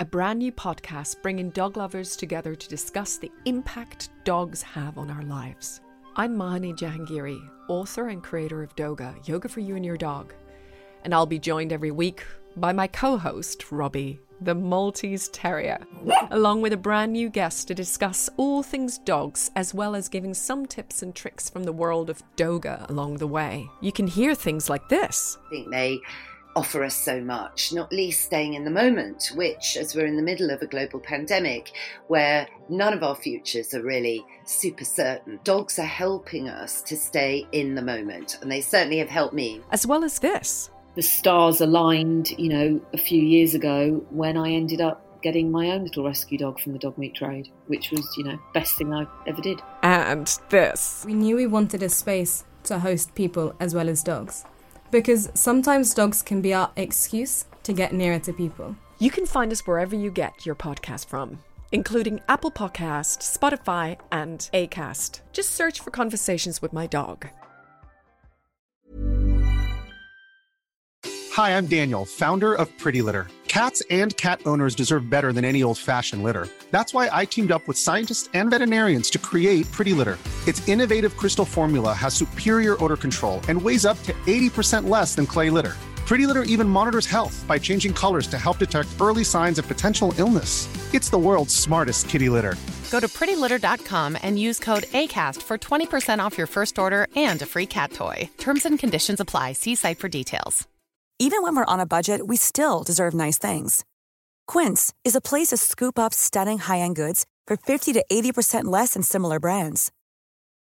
a brand new podcast bringing dog lovers together to discuss the impact dogs have on our lives. I'm Mahny Djahanguiri, author and creator of Doga, Yoga for You and Your Dog. And I'll be joined every week by my co host, Robbie, the Maltese Terrier, along with a brand new guest to discuss all things dogs, as well as giving some tips and tricks from the world of Doga along the way. You can hear things like this. I think they offer us so much, not least staying in the moment, which, as we're in the middle of a global pandemic where none of our futures are really super certain, dogs are helping us to stay in the moment. And they certainly have helped me. As well as this. The stars aligned, you know, a few years ago when I ended up getting my own little rescue dog from the dog meat trade, which was, you know, best thing I ever did. And this. We knew we wanted a space to host people as well as dogs because sometimes dogs can be our excuse to get nearer to people. You can find us wherever you get your podcast from, including Apple Podcast, Spotify, and Acast. Just search for Conversations with My Dog. Hi, I'm Daniel, founder of Pretty Litter. Cats and cat owners deserve better than any old-fashioned litter. That's why I teamed up with scientists and veterinarians to create Pretty Litter. Its innovative crystal formula has superior odor control and weighs up to 80% less than clay litter. Pretty Litter even monitors health by changing colors to help detect early signs of potential illness. It's the world's smartest kitty litter. Go to prettylitter.com and use code ACAST for 20% off your first order and a free cat toy. Terms and conditions apply. See site for details. Even when we're on a budget, we still deserve nice things. Quince is a place to scoop up stunning high end goods for 50 to 80% less than similar brands.